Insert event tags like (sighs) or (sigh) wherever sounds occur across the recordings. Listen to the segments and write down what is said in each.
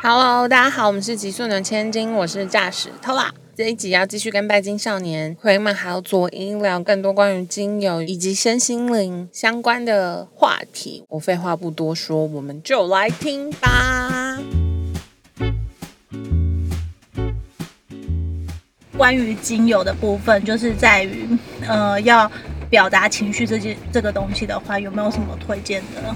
Hello，大家好，我们是极速能千金，我是驾驶 Tola。这一集要继续跟拜金少年、回满还有左音聊更多关于精油以及身心灵相关的话题。我废话不多说，我们就来听吧。关于精油的部分，就是在于呃要表达情绪这件这个东西的话，有没有什么推荐的？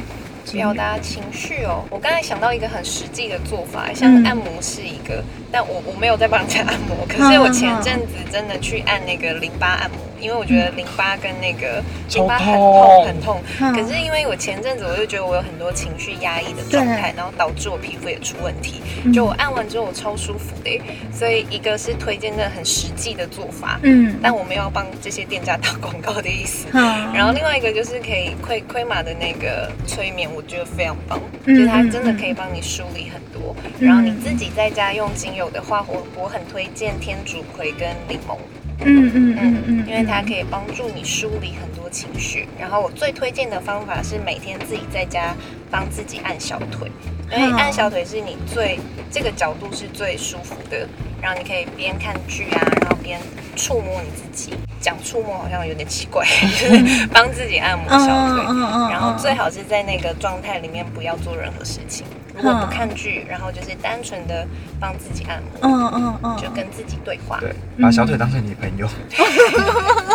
表达情绪哦，我刚才想到一个很实际的做法，像按摩是一个，但我我没有在帮人家按摩，可是我前阵子真的去按那个淋巴按摩。因为我觉得淋巴跟那个淋巴很痛很痛，可是因为我前阵子我就觉得我有很多情绪压抑的状态，然后导致我皮肤也出问题。就我按完之后我超舒服的，所以一个是推荐的很实际的做法，嗯，但我没有帮这些店家打广告的意思。然后另外一个就是可以亏亏马的那个催眠，我觉得非常棒，就是它真的可以帮你梳理很多。然后你自己在家用精油的话，我我很推荐天竺葵跟柠檬。嗯嗯嗯嗯，因为它可以帮助你梳理很多情绪。然后我最推荐的方法是每天自己在家帮自己按小腿，因为按小腿是你最这个角度是最舒服的。然后你可以边看剧啊，然后边触摸你自己。讲触摸好像有点奇怪，就是 (laughs) 帮自己按摩小腿。然后最好是在那个状态里面不要做任何事情。如果不看剧，然后就是单纯的帮自己按摩，嗯嗯嗯，就跟自己对话，对，把小腿当成你朋友。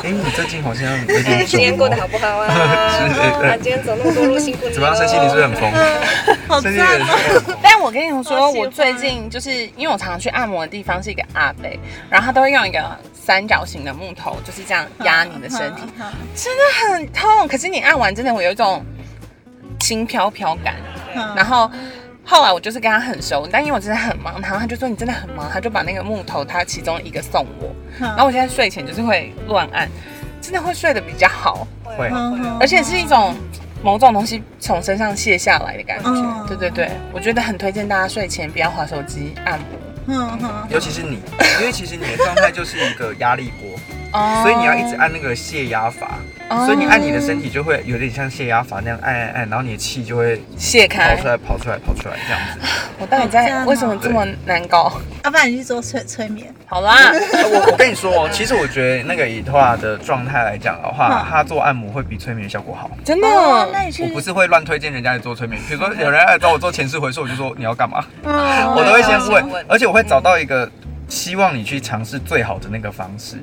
哎，你最近好像有点 (laughs) 今天过得好不好啊？(laughs) 啊，今天走那么多路辛苦你了。怎么样？生气？你是不是很疯？好赞但我跟你说，我最近就是因为我常常去按摩的地方是一个阿贝，然后他都会用一个三角形的木头，就是这样压你的身体，真的很痛。可是你按完真的会有一种轻飘飘感，然后。后来我就是跟他很熟，但因为我真的很忙，然后他就说你真的很忙，他就把那个木头他其中一个送我，然后我现在睡前就是会乱按，真的会睡得比较好，会，而且是一种某种东西从身上卸下来的感觉，对对对，我觉得很推荐大家睡前不要划手机按摩，嗯哼，尤其是你，因为其实你的状态就是一个压力波，所以你要一直按那个泄压阀。所以你按你的身体就会有点像泄压阀那样按按按，然后你的气就会泄开，跑出来跑出来跑出来这样子。我到底在为什么这么难搞？要不然你去做催催眠？好啦，我我跟你说，其实我觉得那个以托亚的状态来讲的话，他做按摩会比催眠效果好。真的？那你去？我不是会乱推荐人家去做催眠，比如说有人来找我做前世回溯，我就说你要干嘛？我都会先问，而且我会找到一个。希望你去尝试最好的那个方式，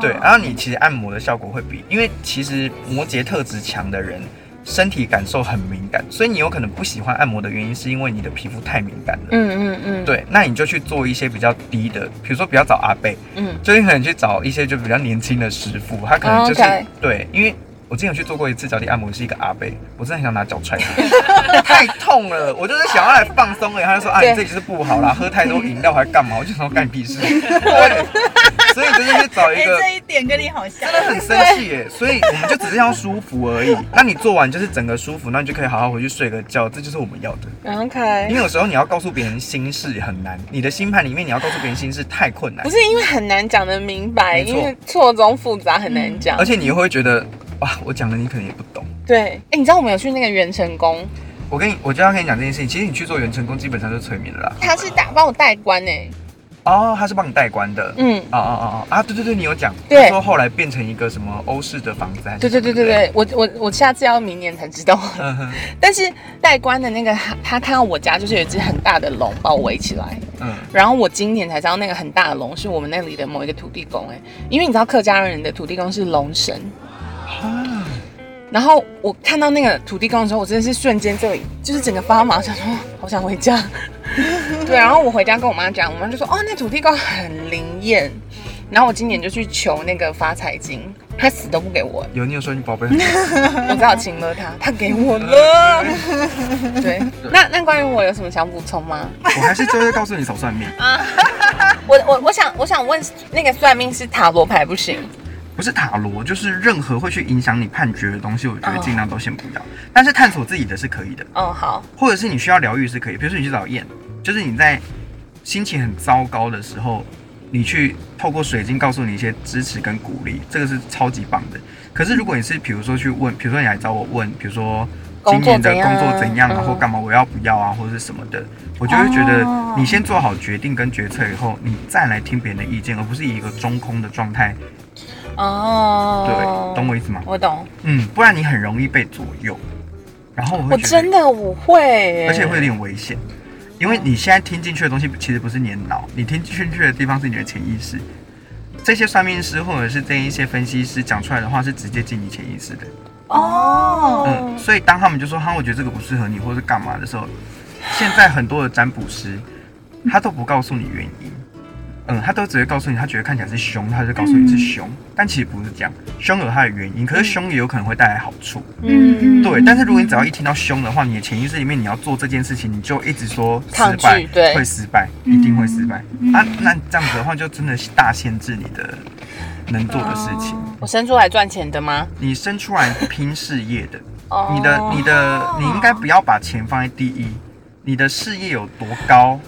对，然后你其实按摩的效果会比，因为其实摩羯特质强的人身体感受很敏感，所以你有可能不喜欢按摩的原因是因为你的皮肤太敏感了。嗯嗯嗯，对，那你就去做一些比较低的，比如说比较找阿贝，嗯，就你可能去找一些就比较年轻的师傅，他可能就是对，因为。我之前去做过一次脚底按摩，是一个阿贝，我真的很想拿脚踹他，(laughs) 太痛了。我就是想要来放松而已。他就说：“啊，你这就是不好啦，喝太多饮料还干嘛？”我就说：“干屁事。”对，(laughs) 所以就是去找一个。这一点跟你好像。真的很生气耶，所以我们就只是要舒服而已。(laughs) 那你做完就是整个舒服，那你就可以好好回去睡个觉，这就是我们要的。OK。因为有时候你要告诉别人心事很难，你的星盘里面你要告诉别人心事太困难。不是因为很难讲的明白，因为错综复杂很难讲，而且你会觉得。哇，我讲的你可能也不懂。对，哎，你知道我们有去那个元成功？我跟你，我就要跟你讲这件事情。其实你去做元成功，基本上就是催眠了啦。他是打帮我代关呢。哦，他是帮你代关的。嗯，哦哦哦哦啊！对对对，你有讲。对。说后来变成一个什么欧式的房子？对对对对对，我我我下次要明年才知道。(laughs) 但是代关的那个他他看到我家就是有一只很大的龙把我围起来。嗯。然后我今年才知道那个很大的龙是我们那里的某一个土地公哎，因为你知道客家人的土地公是龙神。啊！然后我看到那个土地公的时候，我真的是瞬间这里就是整个发麻，想说好想回家。(laughs) 对，然后我回家跟我妈讲，我妈就说：“哦，那土地公很灵验。”然后我今年就去求那个发财金，他死都不给我。有你有说你宝贝？(laughs) 我只好请了他，他给我了。(laughs) 对，那那关于我有什么想补充吗？我还是就会告诉你少算命啊。我我我想我想问那个算命是塔罗牌不行？不是塔罗，就是任何会去影响你判决的东西，我觉得尽量都先不要。但是探索自己的是可以的。哦，好。或者是你需要疗愈是可以，比如说你去找燕，就是你在心情很糟糕的时候，你去透过水晶告诉你一些支持跟鼓励，这个是超级棒的。可是如果你是比如说去问，比如说你来找我问，比如说今年的工作怎样啊，或干嘛我要不要啊，或者是什么的，我就会觉得你先做好决定跟决策以后，你再来听别人的意见，而不是以一个中空的状态。哦，对，懂我意思吗？我懂。嗯，不然你很容易被左右。然后我真的我会，而且会有点危险，因为你现在听进去的东西其实不是你的脑，你听进去的地方是你的潜意识。这些算命师或者是这一些分析师讲出来的话是直接进你潜意识的。哦。嗯，所以当他们就说哈，我觉得这个不适合你，或者是干嘛的时候，现在很多的占卜师他都不告诉你原因。嗯，他都只会告诉你，他觉得看起来是凶，他就告诉你是凶，但其实不是这样，凶有它的原因，可是凶也有可能会带来好处。嗯，对。但是如果你只要一听到凶的话，你的潜意识里面你要做这件事情，你就一直说失败，对，会失败，一定会失败。啊，那这样子的话，就真的是大限制你的能做的事情。我生出来赚钱的吗？你生出来拼事业的，(laughs) 哦你的、你的，你应该不要把钱放在第一，你的事业有多高。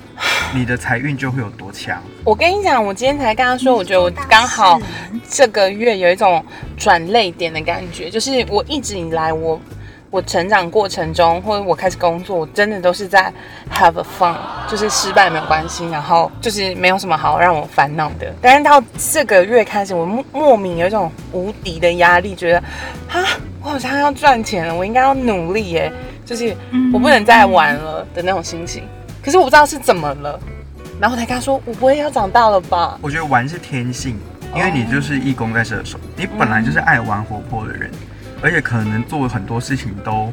你的财运就会有多强。我跟你讲，我今天才跟他说，我觉得我刚好这个月有一种转泪点的感觉，就是我一直以来，我我成长过程中，或者我开始工作，我真的都是在 have a fun，就是失败没有关系，然后就是没有什么好让我烦恼的。但是到这个月开始，我莫莫名有一种无敌的压力，觉得啊，我好像要赚钱了，我应该要努力耶，就是我不能再玩了的那种心情。可是我不知道是怎么了，然后才跟他说：“我不会要长大了吧？”我觉得玩是天性，因为你就是义工在射手，你本来就是爱玩活泼的人，而且可能做很多事情都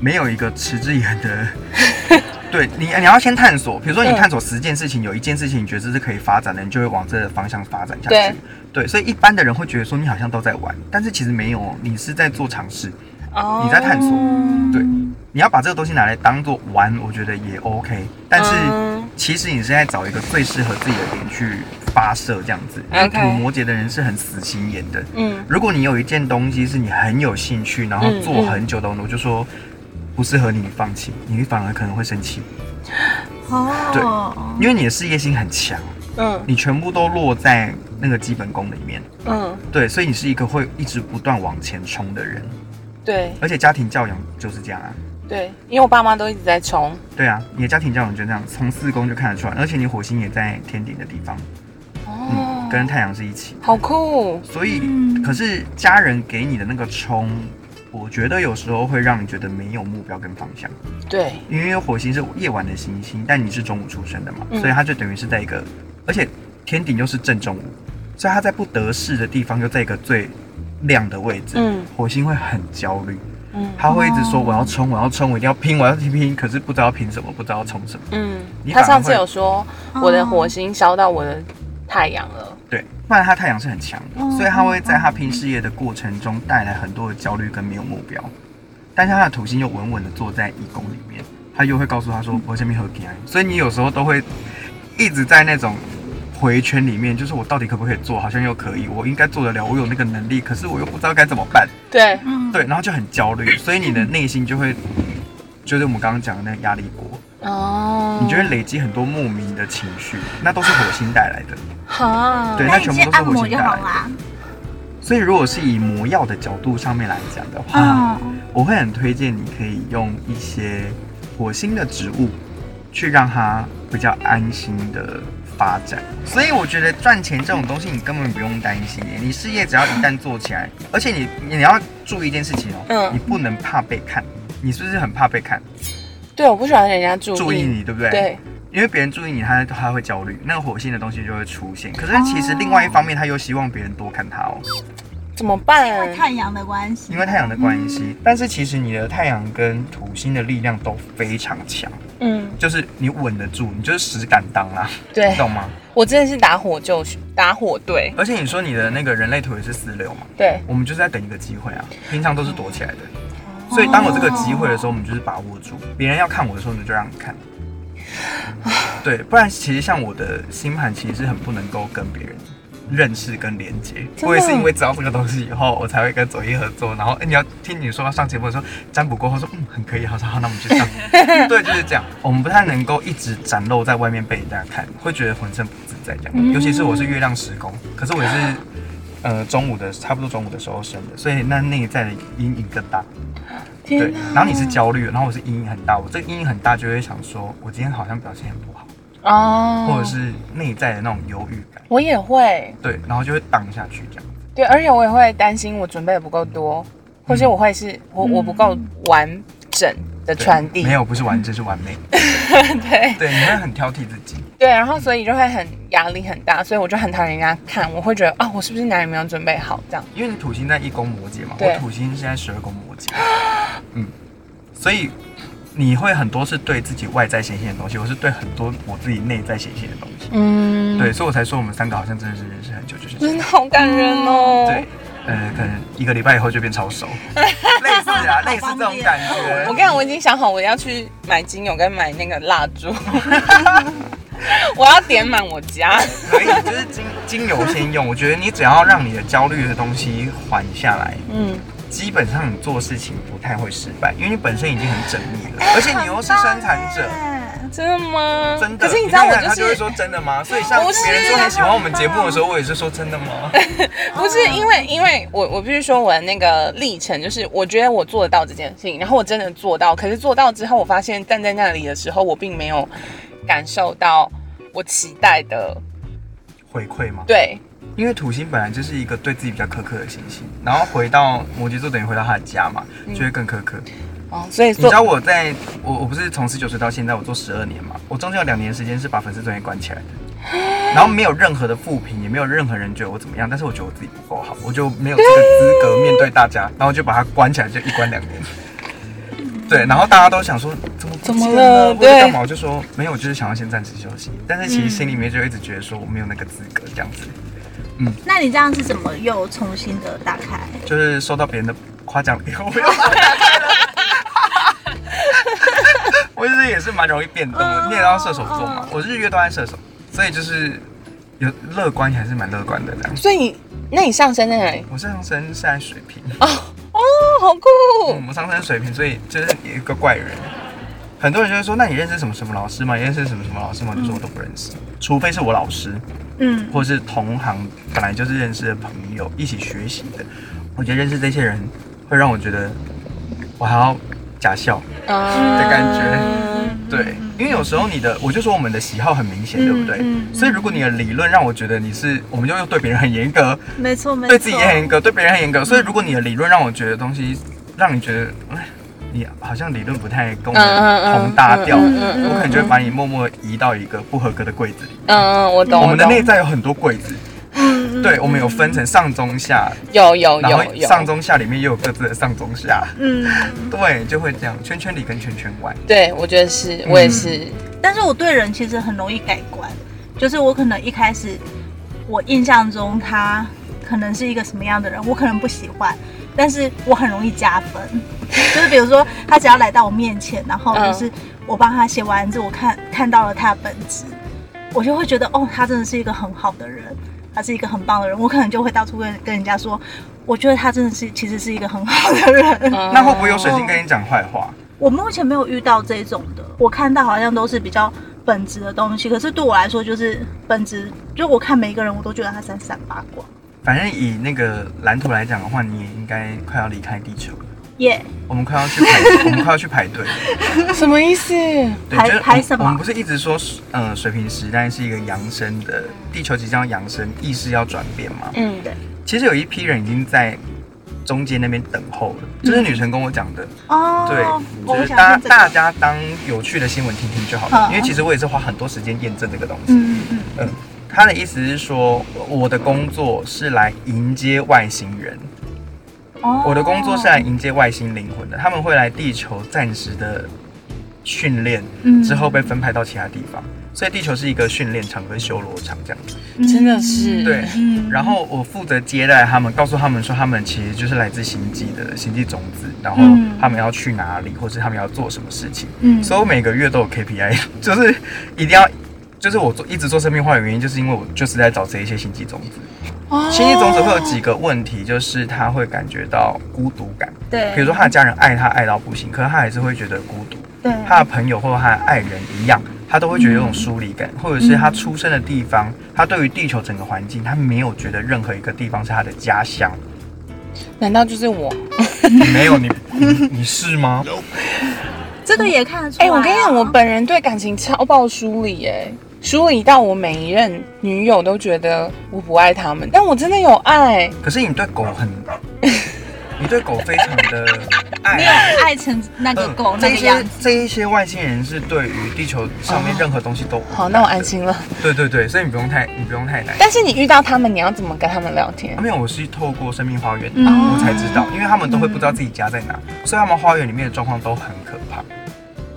没有一个持之以恒的。(laughs) 对你，你要先探索。比如说，你探索十件事情，有一件事情你觉得是可以发展的，你就会往这个方向发展下去。对，所以一般的人会觉得说你好像都在玩，但是其实没有，你是在做尝试，你在探索。对。你要把这个东西拿来当做玩，我觉得也 OK。但是其实你是在找一个最适合自己的点去发射，这样子。土摩羯的人是很死心眼的。嗯。如果你有一件东西是你很有兴趣，然后做很久的，我就说不适合你，你放弃，你反而可能会生气。哦。对，因为你的事业心很强。嗯。你全部都落在那个基本功里面。嗯。对，所以你是一个会一直不断往前冲的人。对。而且家庭教养就是这样啊。对，因为我爸妈都一直在冲。对啊，你的家庭教养就这样，从四宫就看得出来，而且你火星也在天顶的地方，哦，跟太阳是一起，好酷。所以，可是家人给你的那个冲，我觉得有时候会让你觉得没有目标跟方向。对，因为火星是夜晚的行星，但你是中午出生的嘛，所以它就等于是在一个，而且天顶又是正中午，所以它在不得势的地方又在一个最亮的位置，嗯，火星会很焦虑。嗯他会一直说我要冲，我要冲，我一定要拼，我要拼拼，可是不知道拼什么，不知道冲什么。嗯，他上次有说我的火星烧到我的太阳了。对，不然他太阳是很强的，所以他会在他拼事业的过程中带来很多的焦虑跟没有目标。但是他的土星又稳稳的坐在一宫里面，他又会告诉他说我下面和平安。所以你有时候都会一直在那种。回圈里面，就是我到底可不可以做？好像又可以，我应该做得了，我有那个能力，可是我又不知道该怎么办。对，对，然后就很焦虑，所以你的内心就会，就是我们刚刚讲的那个压力锅哦，你就会累积很多莫名的情绪，那都是火星带来的。好，对，那全部都是火星带来的。所以如果是以魔药的角度上面来讲的话，我会很推荐你可以用一些火星的植物，去让它比较安心的。发展，所以我觉得赚钱这种东西你根本不用担心，你事业只要一旦做起来，而且你你要注意一件事情哦，嗯，你不能怕被看，你是不是很怕被看？对，我不喜欢人家注意注意你，对不对？对，因为别人注意你，他他会焦虑，那个火星的东西就会出现。可是其实另外一方面，他又希望别人多看他哦。怎么办？因为太阳的关系。因为太阳的关系，但是其实你的太阳跟土星的力量都非常强。嗯，就是你稳得住，你就是实敢当啦。对，懂吗？我真的是打火就打火队。而且你说你的那个人类图也是四六嘛？对，我们就是在等一个机会啊。平常都是躲起来的，所以当我这个机会的时候，我们就是把握住。别人要看我的时候，你就让你看。对，不然其实像我的星盘，其实是很不能够跟别人。认识跟连接，我也是因为知道这个东西以后，我才会跟左一合作。然后，哎，你要听你说要上节目的时候，占卜过后说，嗯，很可以，好，好，那我们去上。(laughs) 对，就是这样。我们不太能够一直展露在外面被人家看，会觉得浑身不自在这样。尤其是我是月亮时宫，可是我也是，呃，中午的差不多中午的时候生的，所以那内在的阴影更大。对，然后你是焦虑，然后我是阴影很大，我这个阴影很大就会想说，我今天好像表现很不好哦，或者是内在的那种忧郁感，我也会，对，然后就会荡下去这样。对，而且我也会担心我准备的不够多，或是我会是我我不够完整的传递，没有不是完整是完美，(laughs) 对。对，你会很挑剔自己，对，然后所以就会很压力很大，所以我就很讨厌人家看，我会觉得啊，我是不是哪里没有准备好这样？因为你土星在一宫摩羯嘛，我土星现在十二宫摩羯，嗯，所以。你会很多是对自己外在显现的东西，我是对很多我自己内在显现的东西。嗯，对，所以我才说我们三个好像真的是认识很久，就是真的好感人哦。对，呃，可能一个礼拜以后就变超熟，(laughs) 类似啊，类似这种感觉。我跟你讲，我已经想好我要去买精油跟买那个蜡烛，(laughs) 我要点满我家。可以，就是精精油先用。我觉得你只要让你的焦虑的东西缓下来，嗯。基本上你做事情不太会失败，因为你本身已经很缜密了，而且你又是生产者，真的吗？真的。可是你知道我就是，他就会说真的吗？(laughs) 所以像别人说很喜欢我们节目的时候，我也是说真的吗？(laughs) 不是，因为因为我我必须说我的那个历程，就是我觉得我做得到这件事情，然后我真的做到，可是做到之后，我发现站在那里的时候，我并没有感受到我期待的回馈吗？对。因为土星本来就是一个对自己比较苛刻的行星，然后回到摩羯座等于回到他的家嘛，就会更苛刻。哦，所以你知道我在我我不是从十九岁到现在我做十二年嘛，我中间有两年时间是把粉丝专业关起来的，然后没有任何的负评，也没有任何人觉得我怎么样，但是我觉得我自己不够好，我就没有这个资格面对大家，然后就把它关起来，就一关两年。对，然后大家都想说怎么怎么了？对，干嘛？我就说没有，就是想要先暂时休息，但是其实心里面就一直觉得说我没有那个资格这样子。嗯，那你这样是怎么又重新的打开？就是收到别人的夸奖以后，(laughs) 我其实也是蛮容易变动的。你也知道射手座嘛，我日月都在射手，所以就是有乐观还是蛮乐观的这样。所以，那你上升在哪里？我上升是在水瓶。哦哦，好酷！我们上升水瓶，所以就是一个怪人。很多人就会说，那你认识什么什么老师吗？你认识什么什么老师吗？就说我都不认识，除非是我老师。嗯，或是同行本来就是认识的朋友，一起学习的。我觉得认识这些人会让我觉得我还要假笑的感觉。对，因为有时候你的，我就说我们的喜好很明显，对不对？所以如果你的理论让我觉得你是，我们就又对别人很严格，没错，没错，对自己也很严格，对别人很严格。所以如果你的理论让我觉得东西让你觉得，哎。你好像理论不太跟我们同搭调，我可能就会把你默默移到一个不合格的柜子里。嗯，我懂。我们的内在有很多柜子，对，我们有分成上中下，有有有有，上中下里面又有各自的上中下。嗯，对，就会这样，圈圈里跟圈圈外。对，我觉得是我也是，但是我对人其实很容易改观，就是我可能一开始我印象中他可能是一个什么样的人，我可能不喜欢。但是我很容易加分，(laughs) 就是比如说他只要来到我面前，然后就是我帮他写完字，我看看到了他的本质，我就会觉得哦，他真的是一个很好的人，他是一个很棒的人，我可能就会到处跟跟人家说，我觉得他真的是其实是一个很好的人。那会不会有水晶跟你讲坏话？我目前没有遇到这种的，我看到好像都是比较本质的东西，可是对我来说就是本质，就我看每一个人，我都觉得他闪闪发光。反正以那个蓝图来讲的话，你也应该快要离开地球了。耶！我们快要去排，(laughs) 我们快要去排队。什么意思？排排什么？我们不是一直说，呃，水平时代是一个扬升的，地球即将扬升，意识要转变吗？嗯，对。其实有一批人已经在中间那边等候了，这是女神跟我讲的。哦。对，就是大大家当有趣的新闻听听就好了，因为其实我也是花很多时间验证这个东西。嗯嗯嗯。他的意思是说，我的工作是来迎接外星人。哦，我的工作是来迎接外星灵魂的，他们会来地球暂时的训练，之后被分派到其他地方。所以地球是一个训练场跟修罗场这样子。真的是。对。然后我负责接待他们，告诉他们说，他们其实就是来自星际的星际种子，然后他们要去哪里，或是他们要做什么事情。嗯。所以我每个月都有 KPI，(laughs) 就是一定要。就是我做一直做生命化的原因，就是因为我就是在找这一些星际种子。哦星际种子会有几个问题，就是他会感觉到孤独感。对，比如说他的家人爱他爱到不行，可是他还是会觉得孤独。对，他的朋友或者他的爱人一样，他都会觉得有种疏离感，或者是他出生的地方，他对于地球整个环境，他没有觉得任何一个地方是他的家乡。难道就是我？没有，你 (laughs) 你是吗？这个也看得出来。哎，我跟你讲，我本人对感情超爆疏离，哎，疏离到我每一任女友都觉得我不爱他们，但我真的有爱。可是你对狗很。(laughs) 你对狗非常的爱，你有爱成那个狗那个样子。这一些外星人是对于地球上面任何东西都好，那我安心了。对对对，所以你不用太你不用太难。但是你遇到他们，你要怎么跟他们聊天？没有，我是透过生命花园我才知道，因为他们都会不知道自己家在哪，所以他们花园里面的状况都很可怕。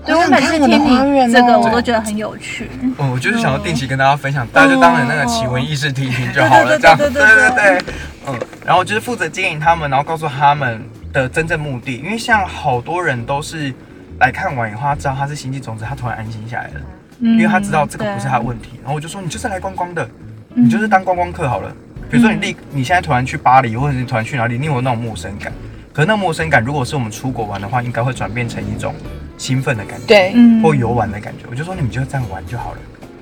对，我每次听你这个，我都觉得很有趣。嗯，我就是想要定期跟大家分享，大家就当成那个奇闻异事听一听就好了，这样。对对对对。嗯，然后就是负责经营他们，然后告诉他们的真正目的。因为像好多人都是来看完以后，他知道他是星际种子，他突然安心下来了，因为他知道这个不是他的问题。然后我就说，你就是来观光的，你就是当观光客好了。比如说你立，你现在突然去巴黎，或者你突然去哪里，你有那种陌生感。可是那陌生感，如果是我们出国玩的话，应该会转变成一种兴奋的感觉，对，或游玩的感觉。我就说你们就这样玩就好了，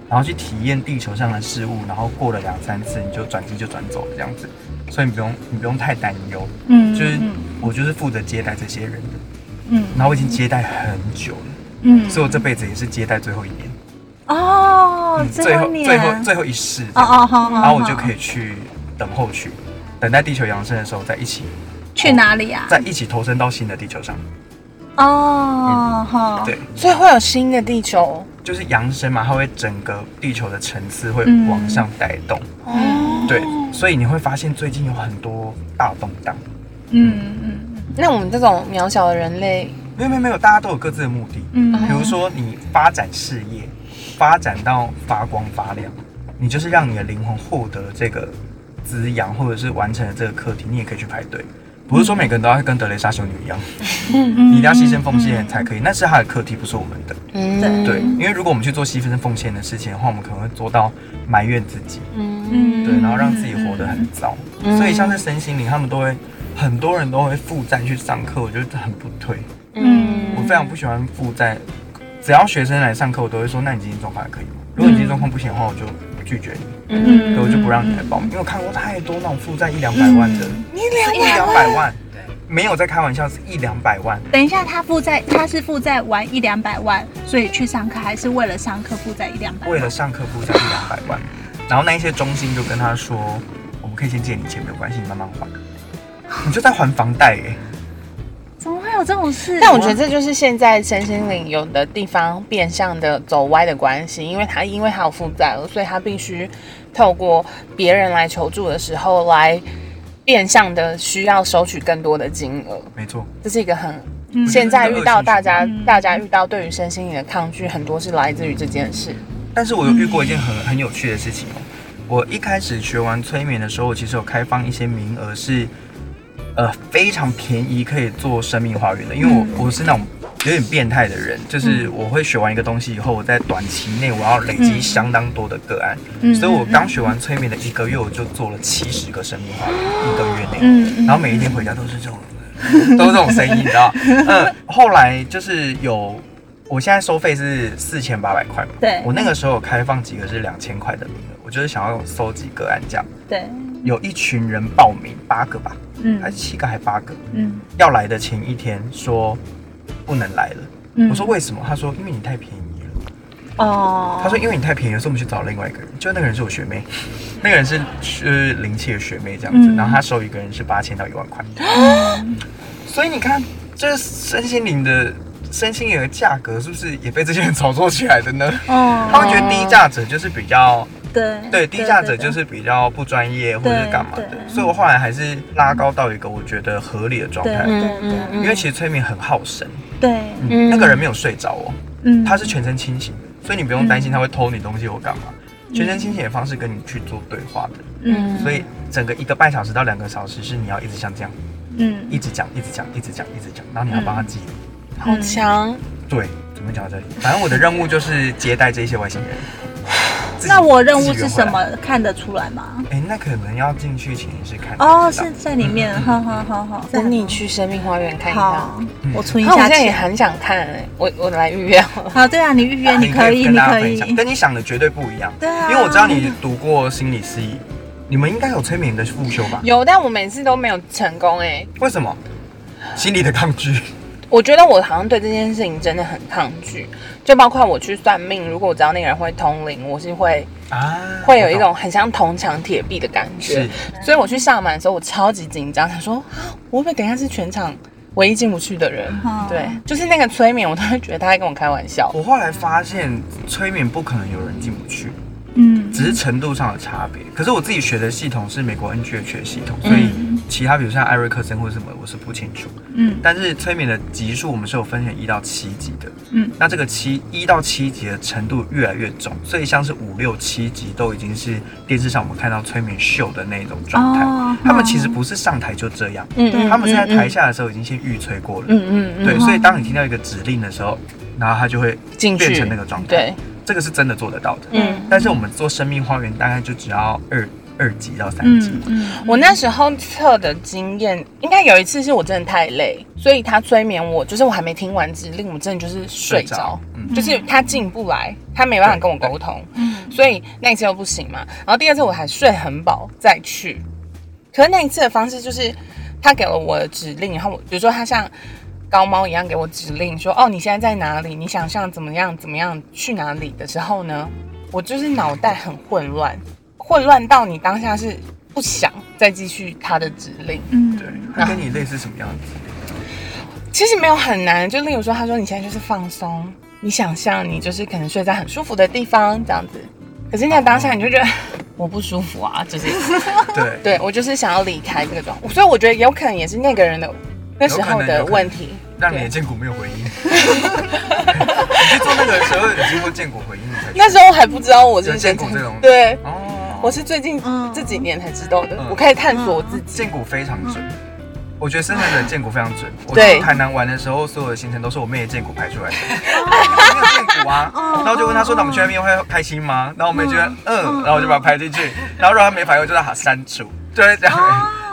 然后去体验地球上的事物，然后过了两三次，你就转机就转走了这样子。所以你不用，你不用太担忧。嗯，就是我就是负责接待这些人的。嗯，然后我已经接待很久了。嗯，所以我这辈子也是接待最后一年。哦，最后最后最后一世。哦哦好。然后我就可以去等候去，等待地球扬升的时候再一起。去哪里啊？再一起投身到新的地球上。哦，好。对，所以会有新的地球。就是扬升嘛，它会整个地球的层次会往上带动。哦。对。所以你会发现最近有很多大动荡。嗯嗯，那我们这种渺小的人类，没有没有没有，大家都有各自的目的。嗯，比如说你发展事业，发展到发光发亮，你就是让你的灵魂获得这个滋养，或者是完成了这个课题，你也可以去排队。不是说每个人都要跟德雷莎修女一样，你一定要牺牲奉献才可以，那是他的课题，不是我们的。嗯，对，因为如果我们去做牺牲奉献的事情的话，我们可能会做到埋怨自己，嗯。对，然后让自己活得很糟。所以像是身心灵，他们都会很多人都会负债去上课，我觉得很不对。嗯，我非常不喜欢负债，只要学生来上课，我都会说，那你经济状况还可以吗？如果你经济状况不行的话，我就拒绝你。嗯，对，我就不让你来报名，因为我看过太多那种负债一两百万的，一两一两百万，对，没有在开玩笑，是一两百万。等一下，他负债，他是负债玩一两百万，所以去上课，还是为了上课负债一两百？为了上课负债一两百万，然后那一些中心就跟他说，我们可以先借你钱，没有关系，你慢慢还。你就在还房贷哎。怎么会有这种事？但我觉得这就是现在身心灵有的地方变相的走歪的关系，因为他因为他有负债了，所以他必须透过别人来求助的时候，来变相的需要收取更多的金额。没错，这是一个很现在遇到大家大家遇到对于身心灵的抗拒，很多是来自于这件事。但是我有遇过一件很很有趣的事情哦，我一开始学完催眠的时候，我其实有开放一些名额是。呃，非常便宜可以做生命花园的，因为我我是那种有点变态的人，就是我会学完一个东西以后，我在短期内我要累积相当多的个案，所以我刚学完催眠的一个月，我就做了七十个生命花园，一个月内，嗯然后每一天回家都是这种，(laughs) 都是这种声音，你知道？嗯，后来就是有，我现在收费是四千八百块嘛，对，我那个时候有开放几个是两千块的名额，我就是想要收集个案这样，对。有一群人报名，八个吧，嗯，还是七个，还八个，嗯，要来的前一天说不能来了，嗯，我说为什么？他说因为你太便宜了，哦，他说因为你太便宜了，所以我们去找另外一个人，就那个人是我学妹，(laughs) 那个人是是灵气的学妹这样子，然后他收一个人是八千到一万块，(gasps) 所以你看，这身心灵的身心灵的价格是不是也被这些人炒作起来的呢？哦，他们觉得低价者就是比较。对对，低价者就是比较不专业或者是干嘛的，所以我后来还是拉高到一个我觉得合理的状态。对嗯嗯，因为其实催眠很耗神。对，那个人没有睡着哦，嗯，他是全身清醒的，所以你不用担心他会偷你东西或干嘛。全身清醒的方式跟你去做对话的，嗯，所以整个一个半小时到两个小时是你要一直像这样，嗯，一直讲，一直讲，一直讲，一直讲，然后你要帮他记录。好强。对，怎么讲到这里？反正我的任务就是接待这些外星人。那我任务是什么？看得出来吗？哎，那可能要进去潜意识看。哦，是在里面。好好好好，等你去生命花园看一下。我存一下。我现在也很想看哎，我我来预约。(laughs) 好，对啊，你预约你可以，你可以。跟你想的绝对不一样。对啊，因为我知道你读过心理师，你们应该有催眠的复修吧？有，但我每次都没有成功哎。为什么？心理的抗拒。我觉得我好像对这件事情真的很抗拒，就包括我去算命，如果我知道那个人会通灵，我是会啊，会有一种很像铜墙铁壁的感觉。所以我去上满的时候，我超级紧张，想说我会不会等一下是全场唯一进不去的人？对，就是那个催眠，我都会觉得他在跟我开玩笑。我后来发现，催眠不可能有人进不去。嗯，只是程度上的差别。可是我自己学的系统是美国 NGH 的系统，所以其他比如像艾瑞克森或者什么，我是不清楚。嗯，但是催眠的级数我们是有分成一到七级的。嗯，那这个七一到七级的程度越来越重，所以像是五六七级都已经是电视上我们看到催眠秀的那种状态。他们其实不是上台就这样，嗯，他们是在台下的时候已经先预催过了。嗯嗯嗯，对，所以当你听到一个指令的时候，然后他就会变成那个状态。对。这个是真的做得到的，嗯，但是我们做生命花园大概就只要二二级到三级。嗯，我那时候测的经验，应该有一次是我真的太累，所以他催眠我，就是我还没听完指令，我真的就是睡着，就是他进不来，他没办法跟我沟通，嗯，所以那一次又不行嘛。然后第二次我还睡很饱再去，可是那一次的方式就是他给了我的指令，然后比如说他像。高猫一样给我指令说：“哦，你现在在哪里？你想象怎么样？怎么样去哪里的时候呢？我就是脑袋很混乱，混乱到你当下是不想再继续他的指令。嗯，对。他跟你类似什么样子？其实没有很难。就例如说，他说你现在就是放松，你想象你就是可能睡在很舒服的地方这样子。可是你在当下你就觉得我不舒服啊，就是 (laughs) 对对，我就是想要离开这个状。所以我觉得有可能也是那个人的那时候的问题。”让你的剑骨没有回音。你去做那个时候，你经过剑骨回应才。那时候还不知道我是剑骨这种。对，哦，我是最近这几年才知道的。我开始探索我自己。建股非常准，我觉得深圳的建股非常准。我去台南玩的时候，所有的行程都是我妹的建股排出来的。(laughs) 没有建股啊，然后就问她说：“那我们去那边会开心吗？”然后我妹觉得嗯，然后我就把它排进去。然后如果他没排，我就让他删除，就是这样。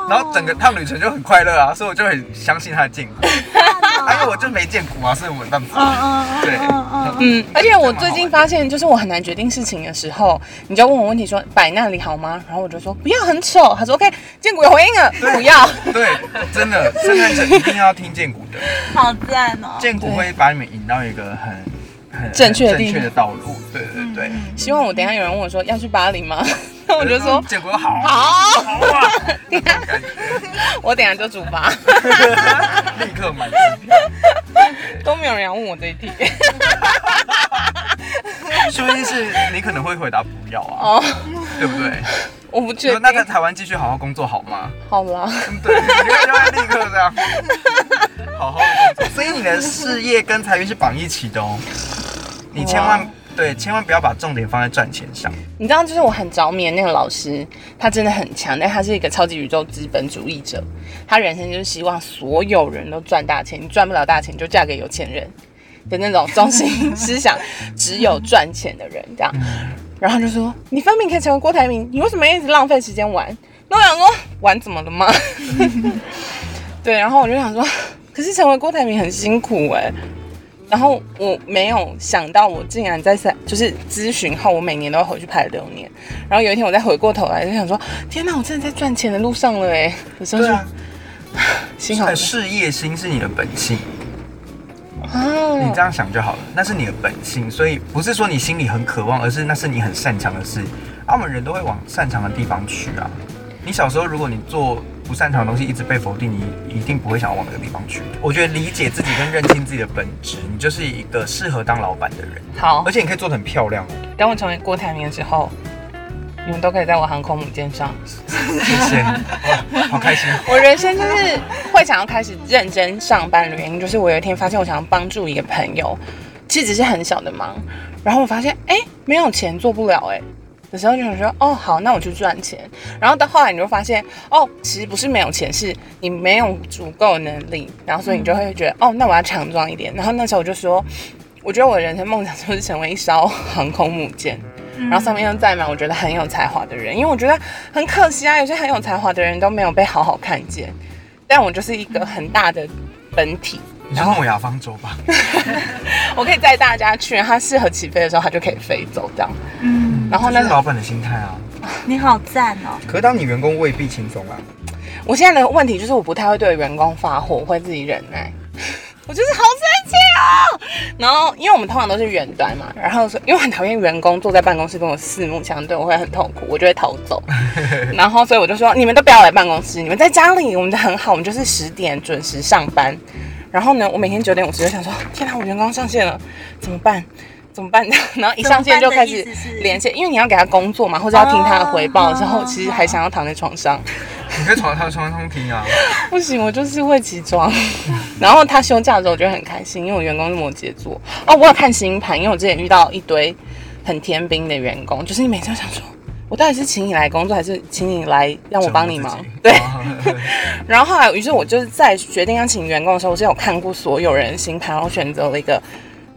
然后整个趟旅程就很快乐啊，所以我就很相信她的剑骨。(laughs) 因为我就没见过啊，所以我没办法。嗯嗯对，嗯，而且我最近发现，就是我很难决定事情的时候，你就问我问题说摆那里好吗？然后我就说不要，很丑。他说 OK，剑骨有回应了，不要。(laughs) 对，真的，圣诞节一定要听剑骨的。好赞哦！剑骨会把你们引到一个很。正确正确的道路，对对对。希望我等下有人问我说要去巴黎吗？那我就说建国好，好，好啊。(laughs) (laughs) 我等下就出发，立刻买机票。都没有人要问我这一题，(laughs) 说不定是你可能会回答不要啊，哦，对不对？我不确定。那在台湾继续好好工作好吗？好了，对，因为立刻这样。好好的工作，所以你的事业跟财运是绑一起的哦。你千万对，千万不要把重点放在赚钱上。你知道，就是我很着迷的那个老师，他真的很强，但他是一个超级宇宙资本主义者。他人生就是希望所有人都赚大钱，你赚不了大钱就嫁给有钱人的那种中心思想，只有赚钱的人这样。然后就说：“你分明可以成为郭台铭，你为什么一直浪费时间玩？”那我想说，玩怎么了吗？(laughs) 对，然后我就想说。可是成为郭台铭很辛苦哎，然后我没有想到，我竟然在三就是咨询后，我每年都要回去拍六年。然后有一天我再回过头来，就想说：天哪，我真的在赚钱的路上了哎！有时候就 (sighs) 心好。事业心是你的本性哦，你这样想就好了，那是你的本性，所以不是说你心里很渴望，而是那是你很擅长的事。我们人都会往擅长的地方去啊。你小时候如果你做。不擅长的东西一直被否定，你一定不会想要往那个地方去。我觉得理解自己跟认清自己的本质，你就是一个适合当老板的人。好，而且你可以做的很漂亮。等我成为郭台铭的时候，你们都可以在我航空母舰上。谢谢，好开心。(laughs) 我人生就是会想要开始认真上班的原因，就是我有一天发现我想要帮助一个朋友，其实只是很小的忙，然后我发现哎，没有钱做不了哎。的时候就想说，哦，好，那我去赚钱。然后到后来你就发现，哦，其实不是没有钱，是你没有足够能力。然后所以你就会觉得，哦，那我要强壮一点。然后那时候我就说，我觉得我的人生梦想就是成为一艘 (laughs) 航空母舰，然后上面又载满我觉得很有才华的人。因为我觉得很可惜啊，有些很有才华的人都没有被好好看见。但我就是一个很大的本体。你是诺亚方舟吧？(laughs) 我可以载大家去，它适合起飞的时候，它就可以飞走，这样。嗯。然后那是老板的心态啊。你好赞哦！可是当你员工未必轻松啊。我现在的问题就是我不太会对员工发火，我会自己忍耐。(laughs) 我就是好生气哦。然后因为我们通常都是远端嘛，然后因为很讨厌员工坐在办公室跟我四目相对，我会很痛苦，我就会逃走。(laughs) 然后所以我就说你们都不要来办公室，你们在家里我们就很好，我们就是十点准时上班。然后呢，我每天九点五十就想说，天哪，我员工上线了，怎么办？怎么办呢？(laughs) 然后一上线就开始连线，因为你要给他工作嘛，或者要听他的回报的时候，其实还想要躺在床上。你可以躺在床上听啊。(laughs) 不行，我就是会起床。(laughs) 然后他休假的时候，我觉得很开心，因为我员工是摩羯座。哦，我有看星盘，因为我之前遇到一堆很天兵的员工，就是你每次都想说，我到底是请你来工作，还是请你来让我帮你忙？对。然后后来，于是我就是在决定要请员工的时候，我是有看过所有人星盘，然后选择了一个。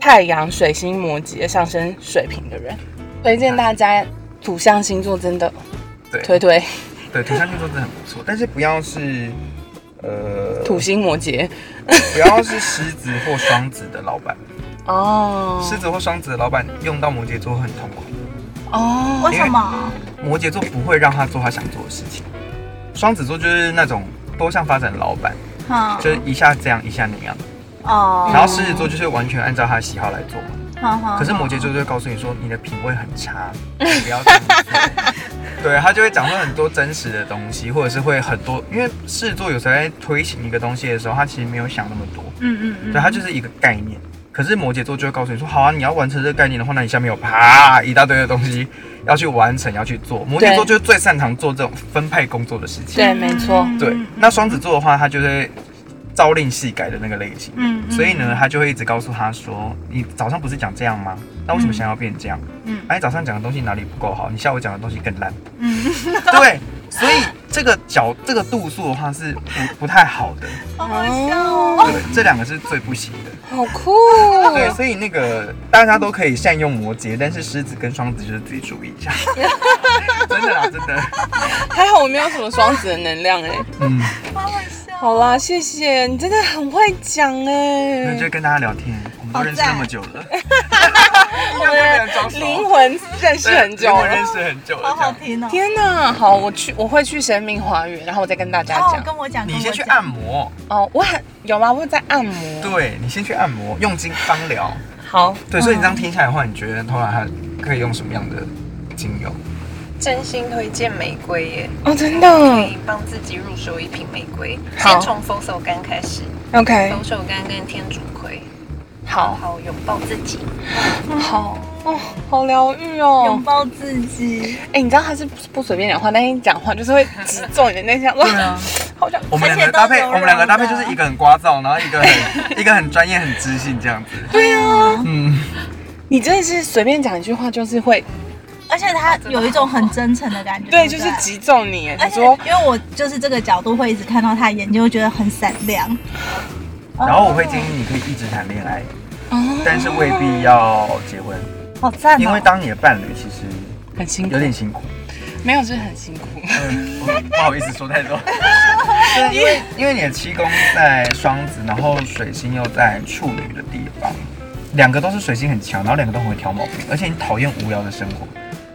太阳、水星、摩羯上升水平的人，推荐大家土象星座，真的，对，推推，对，土象星座真的很不错，但是不要是呃土星摩羯，不要是狮子或双子的老板。(laughs) 哦，狮子或双子的老板用到摩羯座会很痛苦。哦，为什么？摩羯座不会让他做他想做的事情，双子座就是那种多项发展的老板，就是一下这样，一下那样。哦，然后狮子座就是完全按照他的喜好来做嘛。可是摩羯座就会告诉你说，你的品味很差，你不要这样做。(laughs) 对他就会讲出很多真实的东西，或者是会很多，因为狮子座有时候在推行一个东西的时候，他其实没有想那么多。嗯嗯嗯。对他就是一个概念，可是摩羯座就会告诉你说，好啊，你要完成这个概念的话，那你下面有啪一大堆的东西 (laughs) 要去完成，要去做。摩羯座就是最擅长做这种分派工作的事情。对，没错。对，那双子座的话，他就会。朝令夕改的那个类型，嗯，所以呢，他就会一直告诉他说：“你早上不是讲这样吗？那为什么想要变这样？嗯，哎，早上讲的东西哪里不够好？你下午讲的东西更烂。嗯，对，所以这个角这个度数的话是不不太好的。好笑哦。对，这两个是最不行的。好酷。对，所以那个大家都可以善用摩羯，但是狮子跟双子就是自己注意一下。(laughs) 真的啦，真的。还好我没有什么双子的能量哎。嗯。好啦，谢谢你，真的很会讲哎。那就跟大家聊天，我们都认识那么久了，(laughs) 灵魂认识很久，我认识很久了，好好听哦。天哪，好，我去，我会去神明花园，然后我再跟大家讲。跟我讲，你先去按摩哦。我很有吗？我在按摩。对你先去按摩，用精芳疗。好，对，所以你这样听下来的话，你觉得通常还可以用什么样的精油？真心推荐玫瑰耶！哦，真的可以帮自己入手一瓶玫瑰。先从佛手柑开始。OK。佛手柑跟天竺葵。好好拥抱自己。好哦，好疗愈哦。拥抱自己。哎，你知道他是不随便讲话，但一讲话就是会击中你的内心。对啊。好像我们两个搭配，我们两个搭配就是一个很聒噪，然后一个很 (laughs) 一个很专业、很知性这样子。对啊。嗯。你真的是随便讲一句话，就是会。而且他有一种很真诚的感觉，对，就是击中你。而且因为我就是这个角度会一直看到他眼睛，会觉得很闪亮。然后我会建议你可以一直谈恋爱，但是未必要结婚。好赞！因为当你的伴侣其实很辛苦，有点辛苦。没有，就是很辛苦。嗯 (laughs) 不好意思说太多。(laughs) 因为因为你的七宫在双子，然后水星又在处女的地方，两个都是水星很强，然后两个都很会挑毛病，而且你讨厌无聊的生活。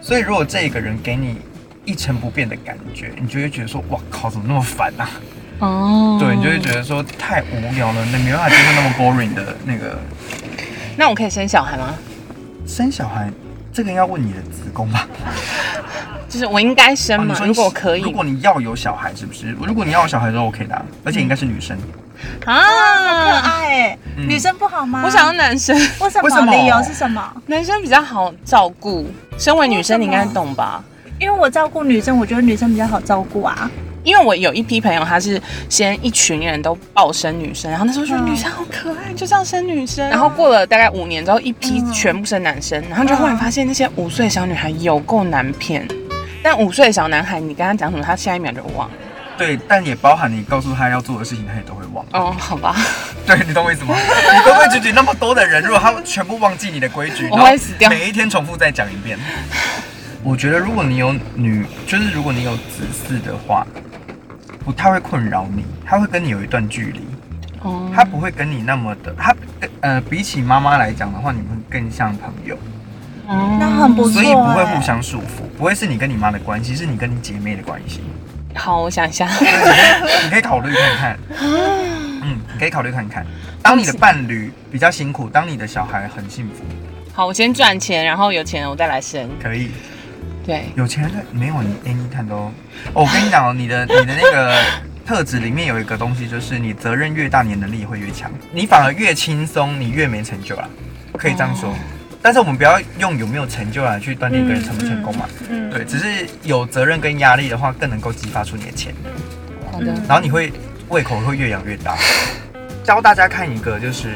所以，如果这个人给你一成不变的感觉，你就会觉得说：“哇靠，怎么那么烦啊？”哦，对你就会觉得说太无聊了，你没办法接受那么 boring 的那个。那我可以生小孩吗？生小孩，这个应该问你的子宫吧。就是我应该生吗？如果可以，如果你要有小孩，是不是？如果你要有小孩都 OK 的，而且应该是女生。啊，好可爱！女生不好吗？我想要男生。为什么？理由是什么？男生比较好照顾。身为女生，你应该懂吧？因为我照顾女生，我觉得女生比较好照顾啊。因为我有一批朋友，他是先一群人都抱生女生，然后那时候觉得女生好可爱，就这样生女生。然后过了大概五年之后，一批全部生男生，然后就忽然发现那些五岁小女孩有够难骗。但五岁小男孩，你跟他讲什么，他下一秒就忘了。对，但也包含你告诉他要做的事情，他也都会忘。哦，好吧。(laughs) 对你懂我意思吗？你规规矩矩那么多的人，如果他们全部忘记你的规矩，我会死掉。每一天重复再讲一遍。我觉得如果你有女，就是如果你有子嗣的话，不太会困扰你，他会跟你有一段距离。哦。他不会跟你那么的，他呃，比起妈妈来讲的话，你们更像朋友。那很不错，所以不会互相束缚，不会是你跟你妈的关系，是你跟你姐妹的关系。好，我想一下，你可以考虑看看。嗯，你可以考虑看看。当你的伴侣比较辛苦，当你的小孩很幸福。好，我先赚钱，然后有钱了我再来生。可以。对，有钱人没有你 any 看都。哦，我跟你讲哦，你的你的那个特质里面有一个东西，就是你责任越大，你的能力会越强。你反而越轻松，你越没成就啊，可以这样说。但是我们不要用有没有成就来去断定一个人成不成功嘛。嗯。对，只是有责任跟压力的话，更能够激发出你的潜能。好的。然后你会胃口会越养越大。教大家看一个，就是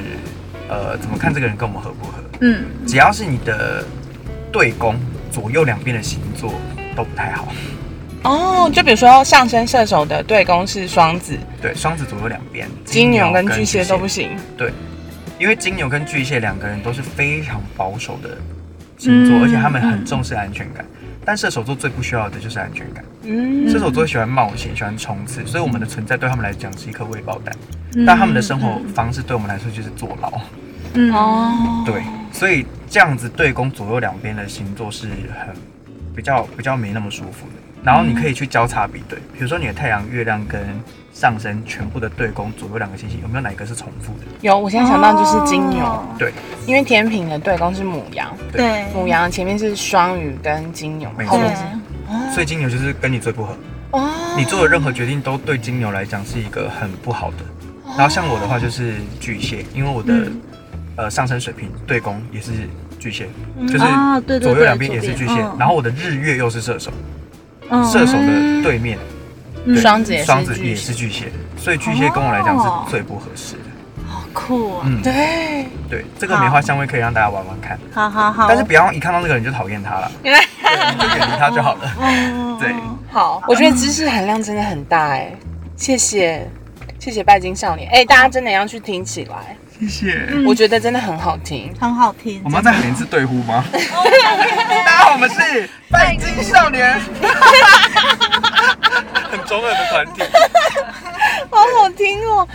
呃，怎么看这个人跟我们合不合？嗯。只要是你的对宫左右两边的星座都不太好。哦，就比如说上升射手的对宫是双子。对，双子左右两边。金牛跟巨蟹都不行。对。因为金牛跟巨蟹两个人都是非常保守的星座，而且他们很重视安全感。但射手座最不需要的就是安全感。嗯，射手座喜欢冒险，喜欢冲刺，所以我们的存在对他们来讲是一颗未爆弹。但他们的生活方式对我们来说就是坐牢。嗯哦，对，所以这样子对攻左右两边的星座是很比较比较没那么舒服的。然后你可以去交叉比对，比如说你的太阳、月亮跟上升全部的对宫左右两个星星，有没有哪一个是重复的？有，我现在想到就是金牛。对，因为天平的对宫是母羊。对，母羊前面是双鱼跟金牛，后面是。所以金牛就是跟你最不合。哦。你做的任何决定都对金牛来讲是一个很不好的。然后像我的话就是巨蟹，因为我的呃上升水平对宫也是巨蟹，就是左右两边也是巨蟹。然后我的日月又是射手。射手的对面，双子双子也是巨蟹，所以巨蟹跟我来讲是最不合适的。好酷啊！嗯，对对，这个梅花香味可以让大家玩玩看。好好好，但是不要一看到那个人就讨厌他了，(laughs) 对，你就远离他就好了。对，好，我觉得知识含量真的很大哎，谢谢谢谢拜金少年，哎，大家真的要去听起来。谢谢，我觉得真的很好听，很好听。我们要再喊一次对呼吗？(laughs) 大家好，我们是拜金少年，(laughs) (laughs) 很中二的团体，(laughs) 好好听哦。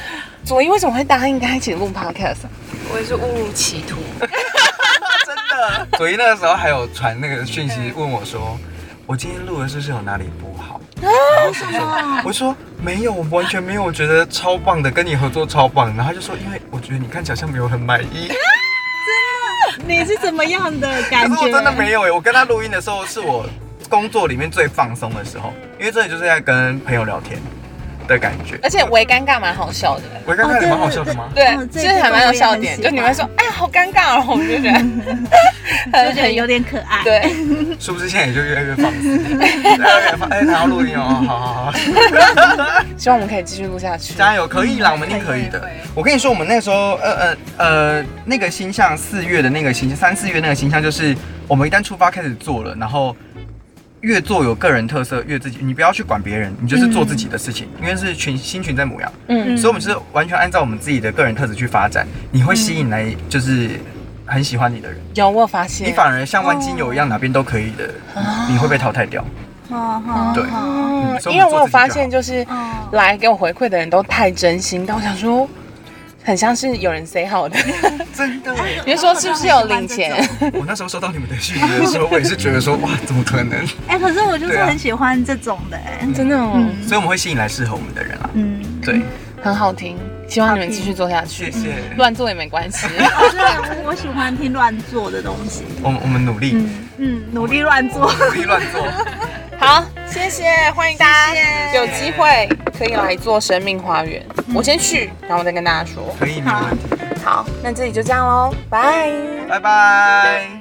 左一为什么会答应跟他一起录 podcast？我也是误入歧途，(laughs) 真的。左一那个时候还有传那个讯息问我说。我今天录的是不是有哪里不好？然后什么？我说没有，完全没有，我觉得超棒的，跟你合作超棒。然后他就说，因为我觉得你看起来像没有很满意。真的？你是怎么样的感觉？可是我真的没有哎，我跟他录音的时候是我工作里面最放松的时候，因为这里就是在跟朋友聊天。的感觉，而且微尴尬蛮好笑的，微尴尬蛮好笑的吗？对，其实还蛮有笑点，就你们说，哎呀，好尴尬哦，我就觉得，(laughs) 就觉得有点可爱。对，是不是现在也就越来越放肆？越来越放，哎，他要录音哦，好好好，(laughs) 希望我们可以继续录下去，加油，可以啦，我们一定可以的。我跟你说，我们那时候，呃呃呃，那个星象四月的那个星象，三四月那个星象，就是我们一旦出发开始做了，然后。越做有个人特色，越自己。你不要去管别人，你就是做自己的事情。因为是群新群在模样，嗯，所以我们是完全按照我们自己的个人特质去发展。你会吸引来就是很喜欢你的人。有我发现，你反而像万金油一样，哪边都可以的，你会被淘汰掉。对，因为我有发现，就是来给我回馈的人都太真心，但我想说。很像是有人 say 好的，(laughs) 真的。(laughs) 你说是不是有零钱？我那时候收到你们的讯息的时候，我也是觉得说，哇，怎么可能？哎，可是我就是很喜欢这种的，哎，真的。所以我们会吸引来适合我们的人啊。嗯，对，很好听，希望你们继续做下去。谢谢。乱做也没关系。(laughs) 对，我喜欢听乱做的东西。我我们努力，嗯，努力乱做，努力乱做。好，谢谢，欢迎大家有机会可以来做生命花园。我先去，然后我再跟大家说。可以，没问题。好，那这里就这样喽，拜拜拜。